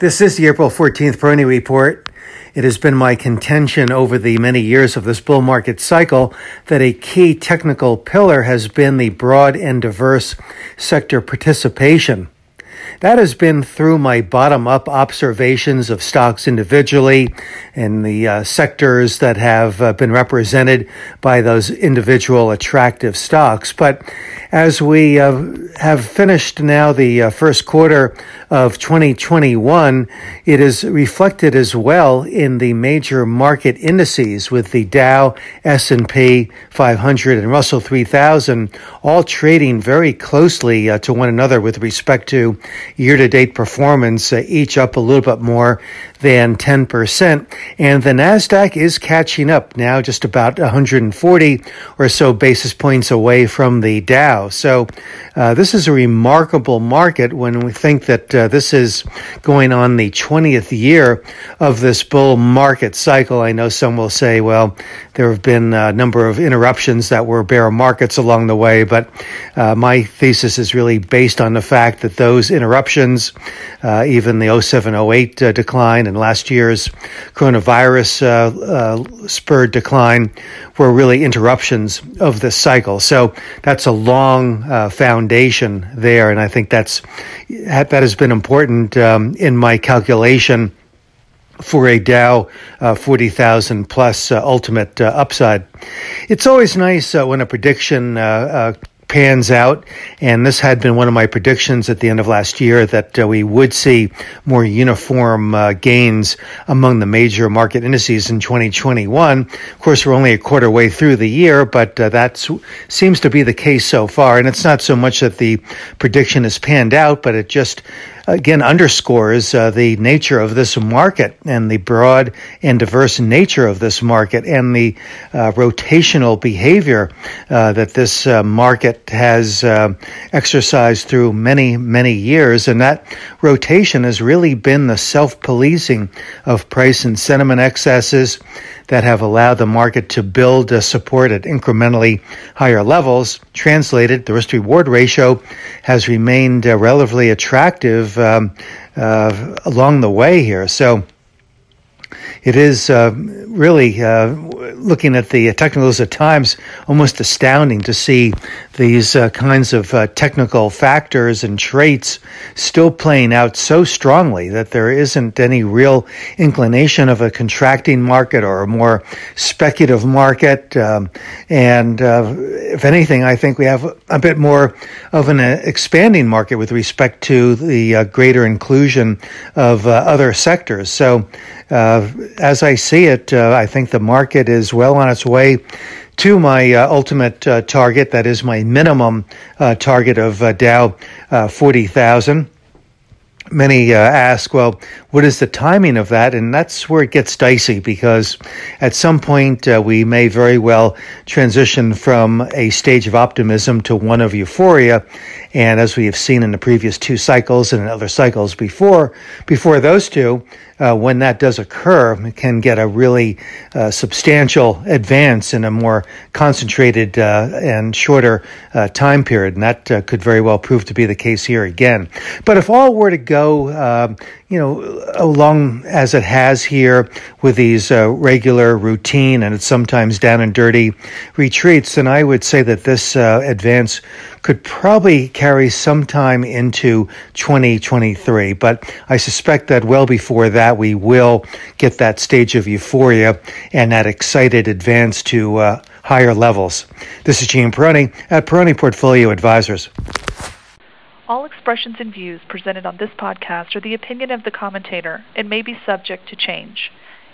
This is the April 14th Peroni Report. It has been my contention over the many years of this bull market cycle that a key technical pillar has been the broad and diverse sector participation. That has been through my bottom up observations of stocks individually and the uh, sectors that have uh, been represented by those individual attractive stocks. But as we uh, have finished now the uh, first quarter of 2021, it is reflected as well in the major market indices with the Dow, S&P 500 and Russell 3000 all trading very closely uh, to one another with respect to year to date performance, uh, each up a little bit more than 10%. And the NASDAQ is catching up now, just about 140 or so basis points away from the Dow. So uh, this is a remarkable market when we think that uh, this is going on the 20th year of this bull market cycle. I know some will say, well, there have been a number of interruptions that were bear markets along the way, but uh, my thesis is really based on the fact that those interruptions, uh, even the 07 08 uh, decline and last year's coronavirus spurred decline, were really interruptions of this cycle. So that's a long uh, foundation there, and I think that's that has been important um, in my calculation for a Dow uh, 40,000 plus uh, ultimate uh, upside. It's always nice uh, when a prediction uh, uh, pans out. And this had been one of my predictions at the end of last year that uh, we would see more uniform uh, gains among the major market indices in 2021. Of course, we're only a quarter way through the year, but uh, that seems to be the case so far. And it's not so much that the prediction has panned out, but it just again underscores uh, the nature of this market and the broad and diverse nature of this market and the uh, rotational behavior uh, that this uh, market has uh, exercised through many, many years. And that rotation has really been the self policing of price and sentiment excesses that have allowed the market to build support at incrementally higher levels. Translated, the risk reward ratio has remained uh, relatively attractive um, uh, along the way here. So it is uh, really uh, looking at the technicals at times almost astounding to see these uh, kinds of uh, technical factors and traits still playing out so strongly that there isn't any real inclination of a contracting market or a more speculative market. Um, and uh, if anything, I think we have a bit more of an uh, expanding market with respect to the uh, greater inclusion of uh, other sectors. So, as I see it, I think the market is well on its way to my uh, ultimate uh, target, that is my minimum uh, target of uh, Dow uh, 40,000. Many uh, ask, well, what is the timing of that? And that's where it gets dicey because at some point we may very well transition from a stage of optimism to one of euphoria. And as we have seen in the previous two cycles and in other cycles before, before those two, uh, when that does occur, it can get a really uh, substantial advance in a more concentrated uh, and shorter uh, time period. And that uh, could very well prove to be the case here again. But if all were to go, um, you know, along as it has here with these uh, regular routine and it's sometimes down and dirty retreats, then I would say that this advance could probably carry some time into 2023. But I suspect that well before that, that we will get that stage of euphoria and that excited advance to uh, higher levels. This is Gene Peroni at Peroni Portfolio Advisors. All expressions and views presented on this podcast are the opinion of the commentator and may be subject to change.